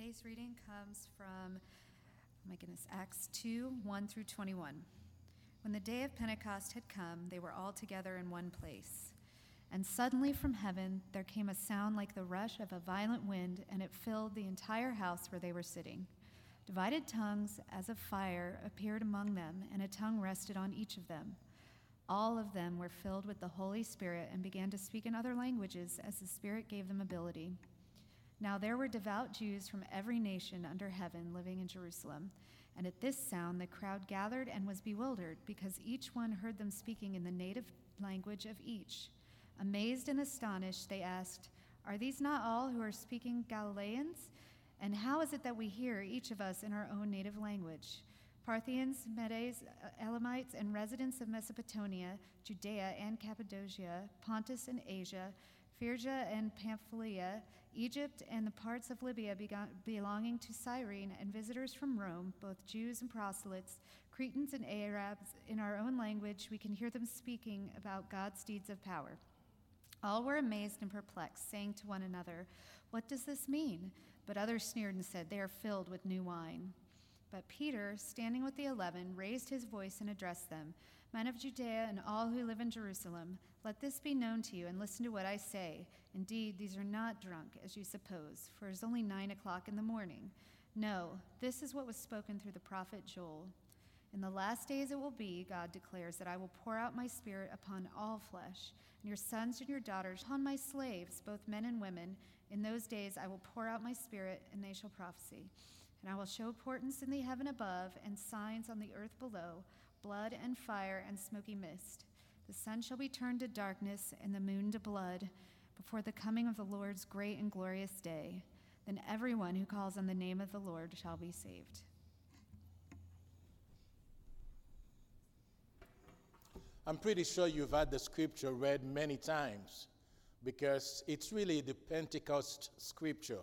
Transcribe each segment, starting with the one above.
Today's reading comes from, oh my goodness, Acts 2 1 through 21. When the day of Pentecost had come, they were all together in one place. And suddenly from heaven there came a sound like the rush of a violent wind, and it filled the entire house where they were sitting. Divided tongues as of fire appeared among them, and a tongue rested on each of them. All of them were filled with the Holy Spirit and began to speak in other languages as the Spirit gave them ability. Now there were devout Jews from every nation under heaven living in Jerusalem. And at this sound, the crowd gathered and was bewildered, because each one heard them speaking in the native language of each. Amazed and astonished, they asked, Are these not all who are speaking Galileans? And how is it that we hear, each of us, in our own native language? Parthians, Medes, Elamites, and residents of Mesopotamia, Judea and Cappadocia, Pontus and Asia, Phrygia and Pamphylia, Egypt and the parts of Libya belonging to Cyrene, and visitors from Rome, both Jews and proselytes, Cretans and Arabs, in our own language, we can hear them speaking about God's deeds of power. All were amazed and perplexed, saying to one another, What does this mean? But others sneered and said, They are filled with new wine. But Peter, standing with the eleven, raised his voice and addressed them Men of Judea and all who live in Jerusalem, let this be known to you, and listen to what I say. Indeed, these are not drunk, as you suppose, for it is only nine o'clock in the morning. No, this is what was spoken through the prophet Joel. In the last days it will be, God declares, that I will pour out my spirit upon all flesh, and your sons and your daughters upon my slaves, both men and women. In those days I will pour out my spirit, and they shall prophesy. And I will show portents in the heaven above, and signs on the earth below blood and fire and smoky mist. The sun shall be turned to darkness and the moon to blood before the coming of the Lord's great and glorious day. Then everyone who calls on the name of the Lord shall be saved. I'm pretty sure you've had the scripture read many times because it's really the Pentecost scripture.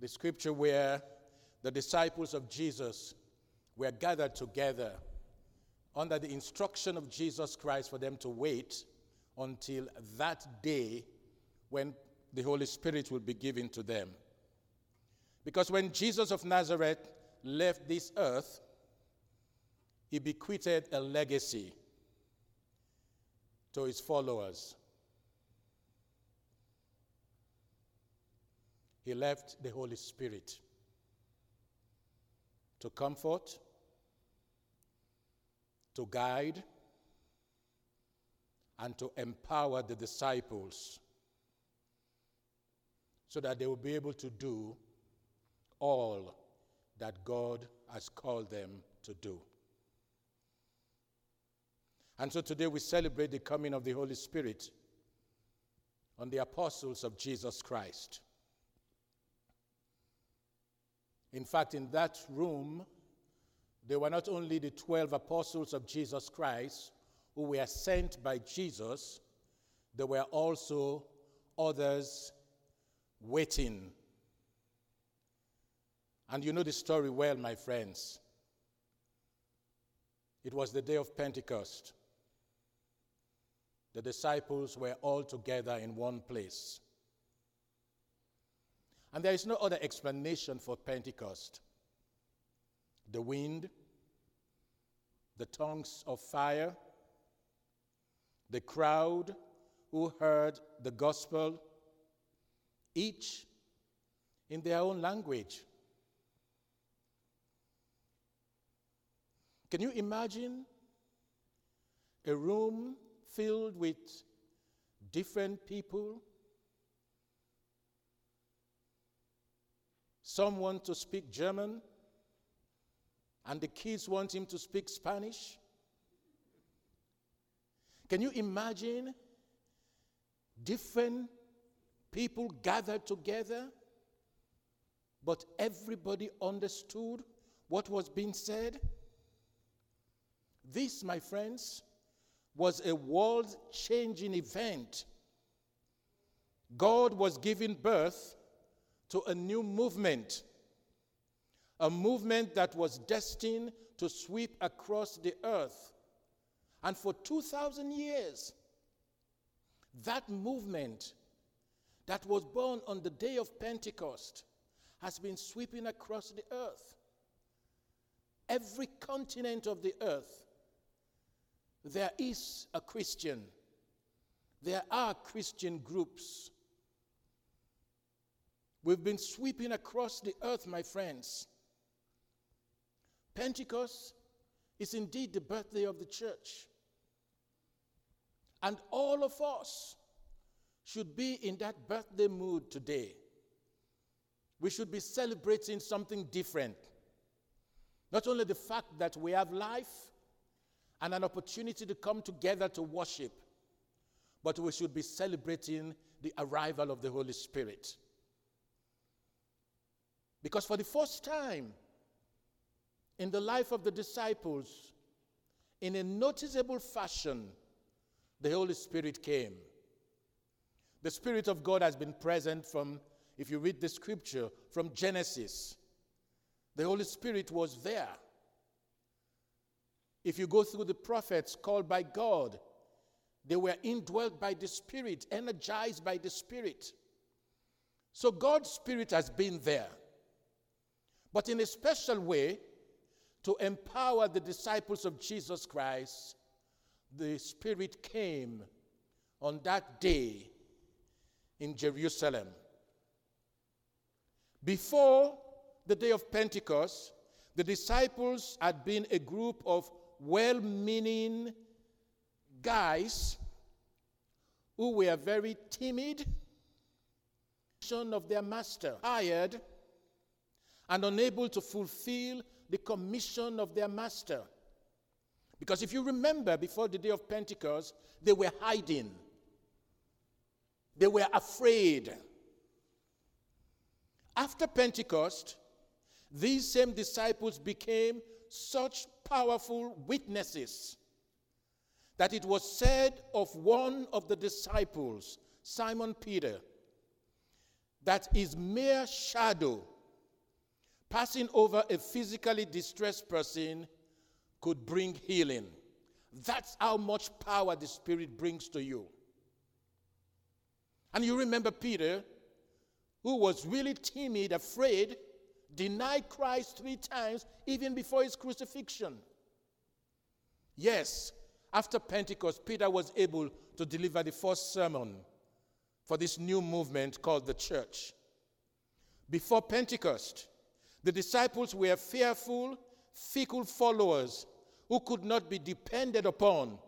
The scripture where the disciples of Jesus were gathered together under the instruction of Jesus Christ for them to wait until that day when the Holy Spirit will be given to them. Because when Jesus of Nazareth left this earth, he bequeathed a legacy to his followers. He left the Holy Spirit to comfort, to guide and to empower the disciples so that they will be able to do all that God has called them to do. And so today we celebrate the coming of the Holy Spirit on the apostles of Jesus Christ. In fact, in that room, they were not only the 12 apostles of Jesus Christ who were sent by Jesus, there were also others waiting. And you know the story well, my friends. It was the day of Pentecost. The disciples were all together in one place. And there is no other explanation for Pentecost the wind, the tongues of fire, the crowd who heard the gospel, each in their own language. Can you imagine a room filled with different people? Some want to speak German, and the kids want him to speak Spanish. Can you imagine different people gathered together, but everybody understood what was being said? This, my friends, was a world changing event. God was giving birth to a new movement a movement that was destined to sweep across the earth. And for 2,000 years, that movement that was born on the day of Pentecost has been sweeping across the earth. Every continent of the earth, there is a Christian. There are Christian groups. We've been sweeping across the earth, my friends. Pentecost is indeed the birthday of the church. And all of us should be in that birthday mood today. We should be celebrating something different. Not only the fact that we have life and an opportunity to come together to worship, but we should be celebrating the arrival of the Holy Spirit. Because for the first time in the life of the disciples, in a noticeable fashion, the Holy Spirit came. The Spirit of God has been present from, if you read the scripture, from Genesis. The Holy Spirit was there. If you go through the prophets called by God, they were indwelt by the Spirit, energized by the Spirit. So God's Spirit has been there. But in a special way, to empower the disciples of Jesus Christ, the Spirit came on that day in Jerusalem. Before the day of Pentecost, the disciples had been a group of well meaning guys who were very timid of their master, tired, and unable to fulfill the commission of their master. Because if you remember, before the day of Pentecost, they were hiding. They were afraid. After Pentecost, these same disciples became such powerful witnesses that it was said of one of the disciples, Simon Peter, that his mere shadow passing over a physically distressed person could bring healing. That's how much power the Spirit brings to you. And you remember Peter, who was really timid, afraid, denied Christ three times even before his crucifixion. Yes, after Pentecost, Peter was able to deliver the first sermon for this new movement called the church. Before Pentecost, the disciples were fearful, fickle followers who could not be depended upon,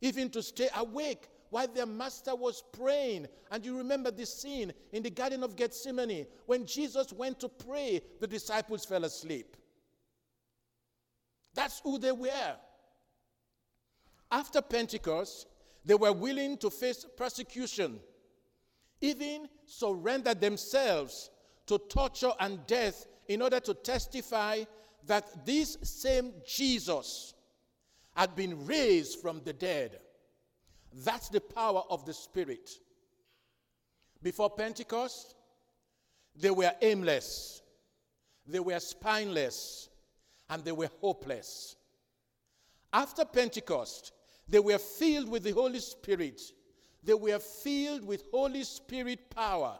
even to stay awake while their master was praying. And you remember this scene in the Garden of Gethsemane when Jesus went to pray, the disciples fell asleep. That's who they were. After Pentecost, they were willing to face persecution, even surrender themselves to torture and death in order to testify that this same Jesus had been raised from the dead. That's the power of the Spirit. Before Pentecost, they were aimless, they were spineless, and they were hopeless. After Pentecost, they were filled with the Holy Spirit. They were filled with Holy Spirit power.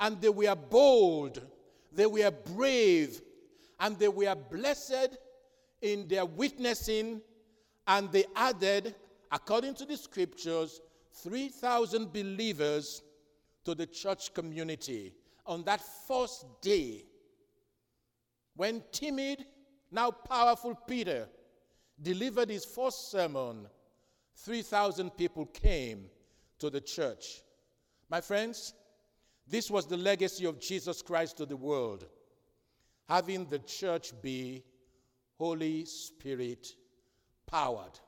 And they were bold, they were brave, and they were blessed in their witnessing. And they added according to the scriptures, 3,000 believers to the church community on that first day when timid, now powerful Peter delivered his first sermon. 3,000 people came to the church. My friends, this was the legacy of Jesus Christ to the world, having the church be Holy Spirit powered.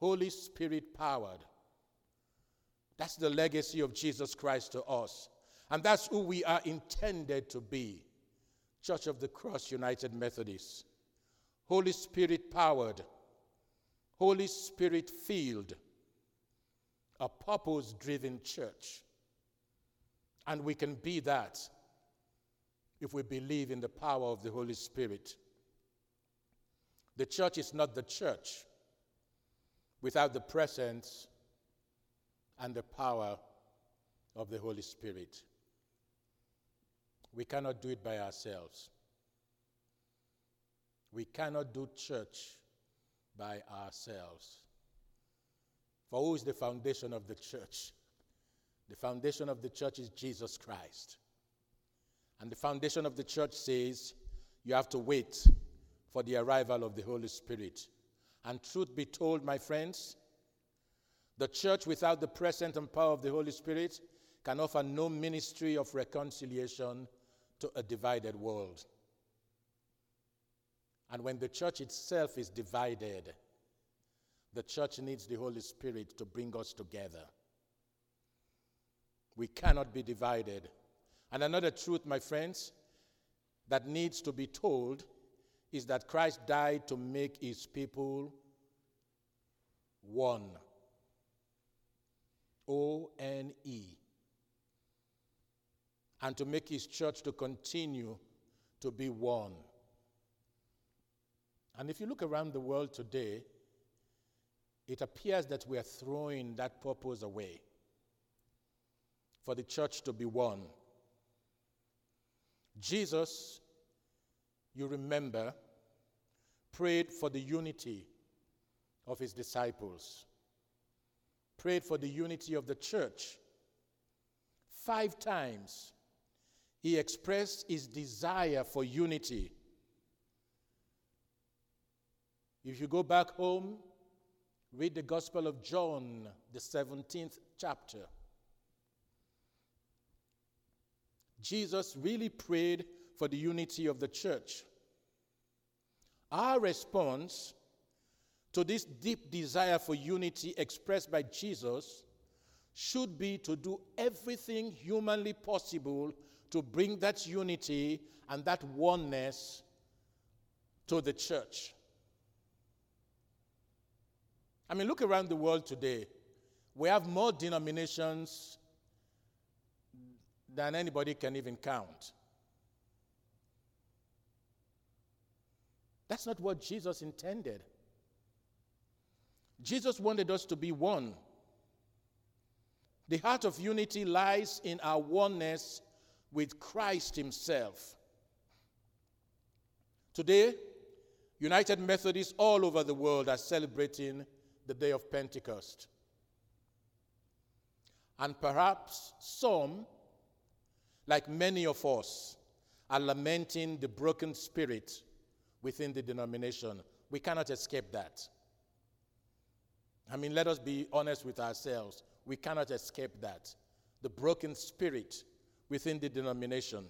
Holy Spirit powered. That's the legacy of Jesus Christ to us. And that's who we are intended to be Church of the Cross United Methodists. Holy Spirit powered, Holy Spirit filled, a purpose driven church. And we can be that if we believe in the power of the Holy Spirit. The church is not the church without the presence and the power of the Holy Spirit. We cannot do it by ourselves. We cannot do church by ourselves. For who is the foundation of the church? The foundation of the church is Jesus Christ. And the foundation of the church says you have to wait for the arrival of the Holy Spirit. And truth be told, my friends, the church without the presence and power of the Holy Spirit can offer no ministry of reconciliation to a divided world. And when the church itself is divided, the church needs the Holy Spirit to bring us together. We cannot be divided. And another truth, my friends, that needs to be told is that Christ died to make his people one. O N E. And to make his church to continue to be one. And if you look around the world today, it appears that we are throwing that purpose away for the church to be one. Jesus, you remember, prayed for the unity of his disciples, prayed for the unity of the church. Five times he expressed his desire for unity if you go back home, read the Gospel of John, the 17th chapter. Jesus really prayed for the unity of the church. Our response to this deep desire for unity expressed by Jesus should be to do everything humanly possible to bring that unity and that oneness to the church. I mean, look around the world today. We have more denominations than anybody can even count. That's not what Jesus intended. Jesus wanted us to be one. The heart of unity lies in our oneness with Christ Himself. Today, United Methodists all over the world are celebrating the day of Pentecost. And perhaps some, like many of us, are lamenting the broken spirit within the denomination. We cannot escape that. I mean, let us be honest with ourselves. We cannot escape that. The broken spirit within the denomination.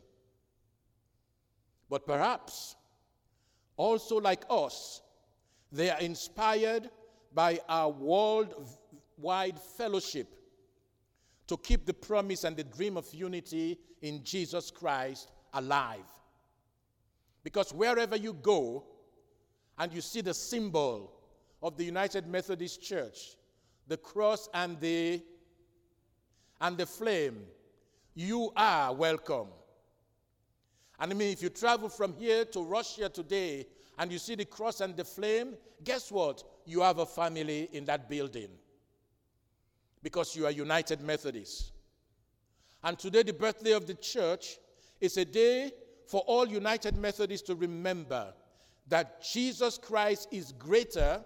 But perhaps, also like us, they are inspired by our worldwide fellowship to keep the promise and the dream of unity in Jesus Christ alive. Because wherever you go and you see the symbol of the United Methodist Church, the cross and the and the flame, you are welcome. And I mean, if you travel from here to Russia today and you see the cross and the flame, guess what? You have a family in that building because you are United Methodists. And today, the birthday of the church is a day for all United Methodists to remember that Jesus Christ is greater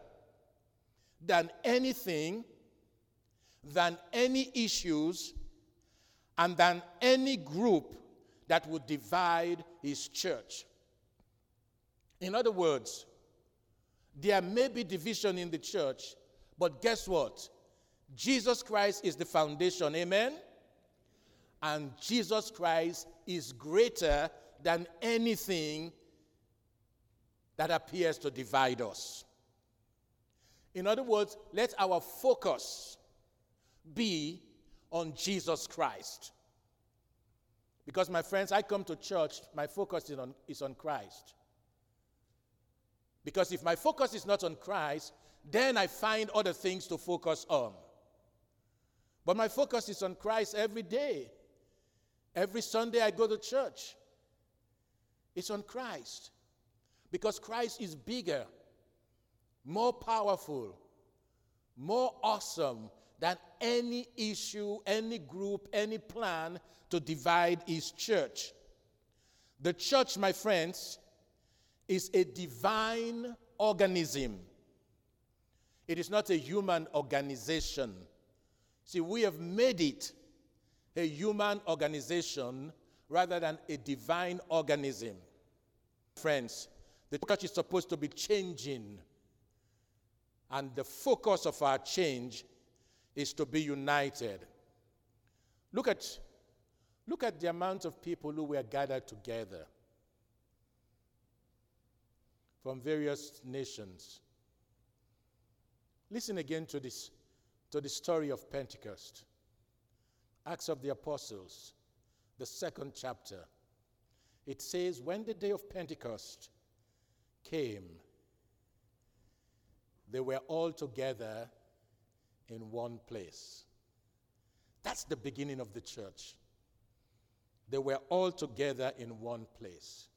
than anything, than any issues, and than any group that would divide his church. In other words, there may be division in the church, but guess what? Jesus Christ is the foundation. Amen? And Jesus Christ is greater than anything that appears to divide us. In other words, let our focus be on Jesus Christ. Because, my friends, I come to church, my focus is on, is on Christ. Because if my focus is not on Christ, then I find other things to focus on. But my focus is on Christ every day. Every Sunday I go to church. It's on Christ. Because Christ is bigger, more powerful, more awesome than any issue, any group, any plan to divide his church. The church, my friends, is a divine organism. It is not a human organization. See, we have made it a human organization rather than a divine organism. Friends, the church is supposed to be changing, and the focus of our change is to be united. Look at, look at the amount of people who were gathered together from various nations. Listen again to this, to the story of Pentecost. Acts of the Apostles, the second chapter. It says, When the day of Pentecost came, they were all together in one place. That's the beginning of the church. They were all together in one place.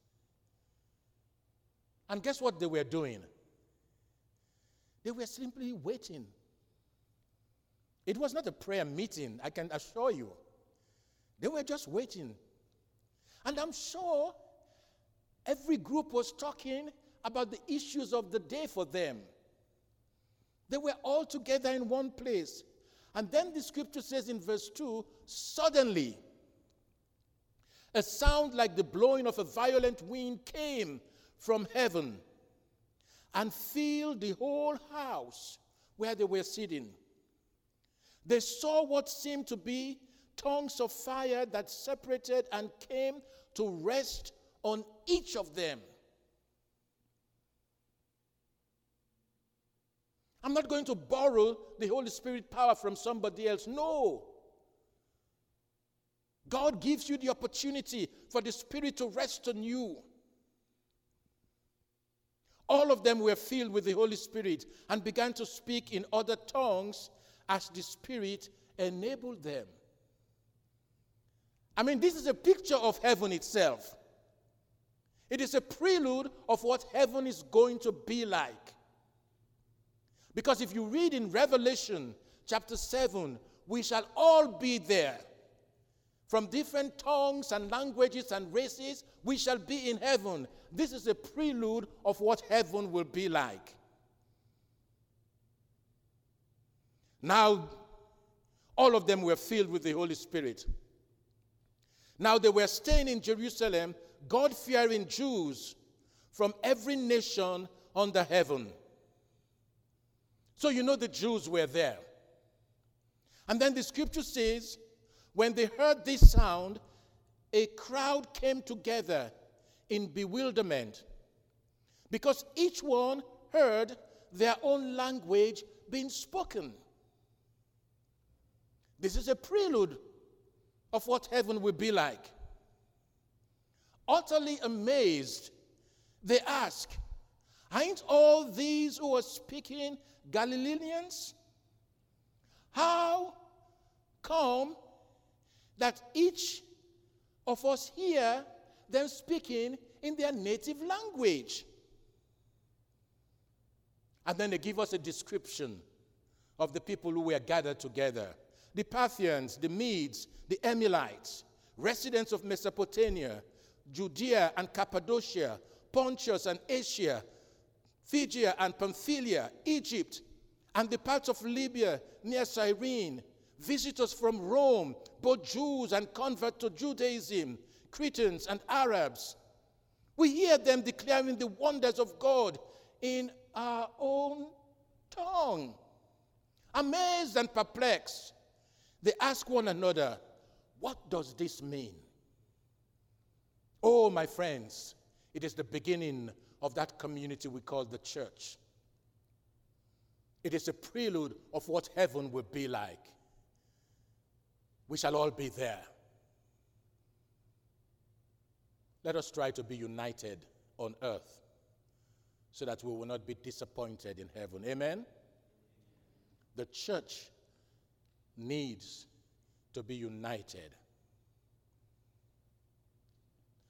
And guess what they were doing? They were simply waiting. It was not a prayer meeting, I can assure you. They were just waiting. And I'm sure every group was talking about the issues of the day for them. They were all together in one place. And then the scripture says in verse 2 suddenly, a sound like the blowing of a violent wind came from heaven and filled the whole house where they were sitting. They saw what seemed to be tongues of fire that separated and came to rest on each of them. I'm not going to borrow the Holy Spirit power from somebody else. No. God gives you the opportunity for the Spirit to rest on you. All of them were filled with the Holy Spirit and began to speak in other tongues as the Spirit enabled them. I mean, this is a picture of heaven itself. It is a prelude of what heaven is going to be like. Because if you read in Revelation chapter 7, we shall all be there. From different tongues and languages and races, we shall be in heaven. This is a prelude of what heaven will be like. Now, all of them were filled with the Holy Spirit. Now, they were staying in Jerusalem, God fearing Jews from every nation under heaven. So, you know, the Jews were there. And then the scripture says, when they heard this sound, a crowd came together in bewilderment because each one heard their own language being spoken. This is a prelude of what heaven will be like. Utterly amazed, they ask, Ain't all these who are speaking Galileans? How come that each of us hear them speaking in their native language? And then they give us a description of the people who were gathered together the Parthians, the Medes, the Elamites, residents of Mesopotamia, Judea and Cappadocia, Pontus and Asia, Phrygia and Pamphylia, Egypt, and the parts of Libya near Cyrene, visitors from Rome, both Jews and converts to Judaism, Cretans and Arabs. We hear them declaring the wonders of God in our own tongue. Amazed and perplexed, they ask one another, What does this mean? Oh, my friends, it is the beginning of that community we call the church. It is a prelude of what heaven will be like. We shall all be there. Let us try to be united on earth so that we will not be disappointed in heaven. Amen? The church needs to be united.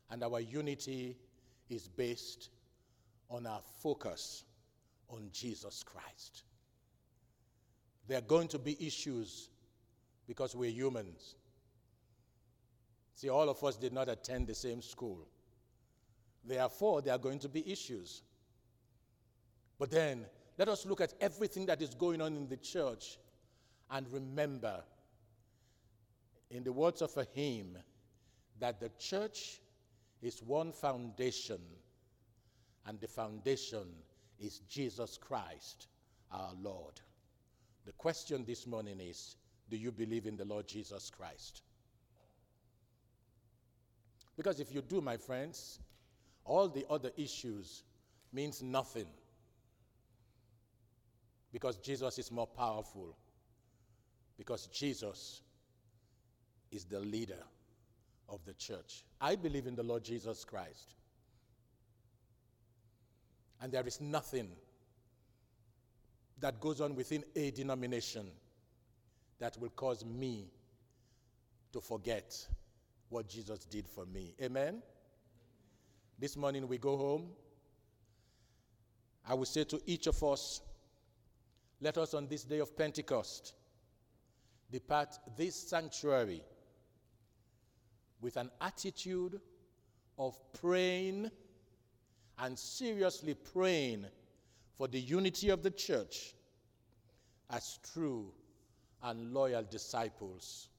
And our unity is based on our focus on Jesus Christ. There are going to be issues because we're humans. See, all of us did not attend the same school. Therefore, there are going to be issues. But then, let us look at everything that is going on in the church and remember, in the words of a hymn, that the church is one foundation, and the foundation is Jesus Christ, our Lord. The question this morning is Do you believe in the Lord Jesus Christ? Because if you do, my friends, all the other issues means nothing. Because Jesus is more powerful. Because Jesus is the leader of the church. I believe in the Lord Jesus Christ. And there is nothing that goes on within a denomination that will cause me to forget what Jesus did for me. Amen? This morning we go home. I will say to each of us, let us on this day of Pentecost depart this sanctuary with an attitude of praying and seriously praying for the unity of the church as true and loyal disciples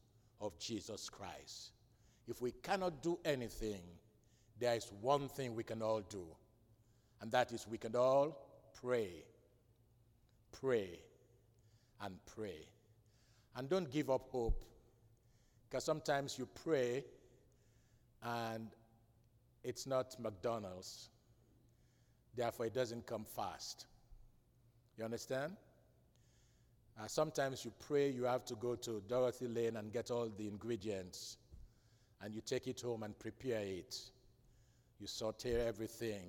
of Jesus Christ. If we cannot do anything, there is one thing we can all do, and that is we can all pray, pray, and pray. And don't give up hope, because sometimes you pray and it's not McDonald's. Therefore, it doesn't come fast. You understand? Uh, sometimes you pray, you have to go to Dorothy Lane and get all the ingredients, and you take it home and prepare it. You saute everything,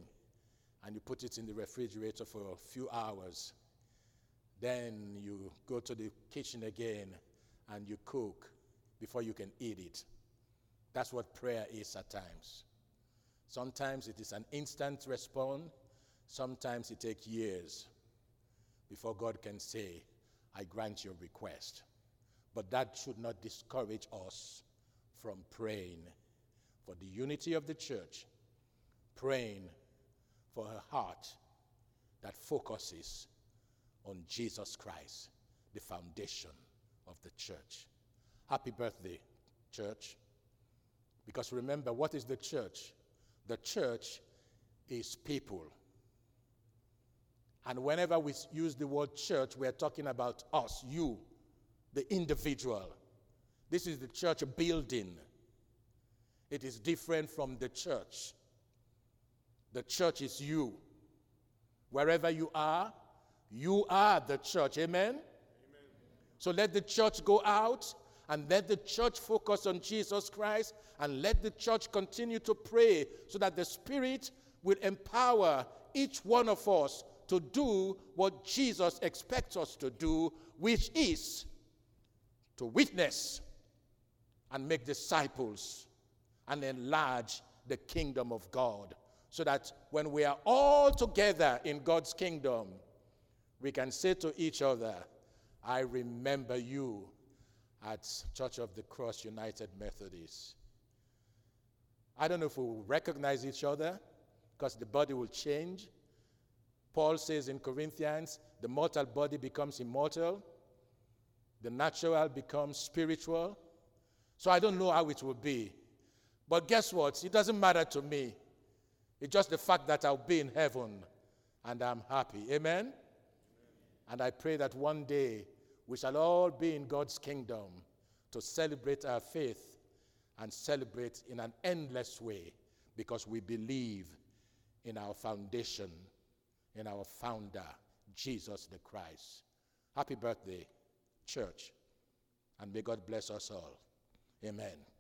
and you put it in the refrigerator for a few hours. Then you go to the kitchen again and you cook before you can eat it. That's what prayer is at times. Sometimes it is an instant response, sometimes it takes years before God can say, I grant your request. But that should not discourage us from praying for the unity of the church, praying for a heart that focuses on Jesus Christ, the foundation of the church. Happy birthday, church. Because remember, what is the church? The church is people. And whenever we use the word church, we're talking about us, you, the individual. This is the church building. It is different from the church. The church is you. Wherever you are, you are the church. Amen? Amen? So let the church go out and let the church focus on Jesus Christ and let the church continue to pray so that the Spirit will empower each one of us to do what Jesus expects us to do, which is to witness and make disciples and enlarge the kingdom of God. So that when we are all together in God's kingdom, we can say to each other, I remember you at Church of the Cross United Methodist. I don't know if we will recognize each other because the body will change. Paul says in Corinthians, the mortal body becomes immortal, the natural becomes spiritual. So I don't know how it will be. But guess what? It doesn't matter to me. It's just the fact that I'll be in heaven and I'm happy. Amen? And I pray that one day we shall all be in God's kingdom to celebrate our faith and celebrate in an endless way because we believe in our foundation, in our founder, Jesus the Christ. Happy birthday, church, and may God bless us all. Amen.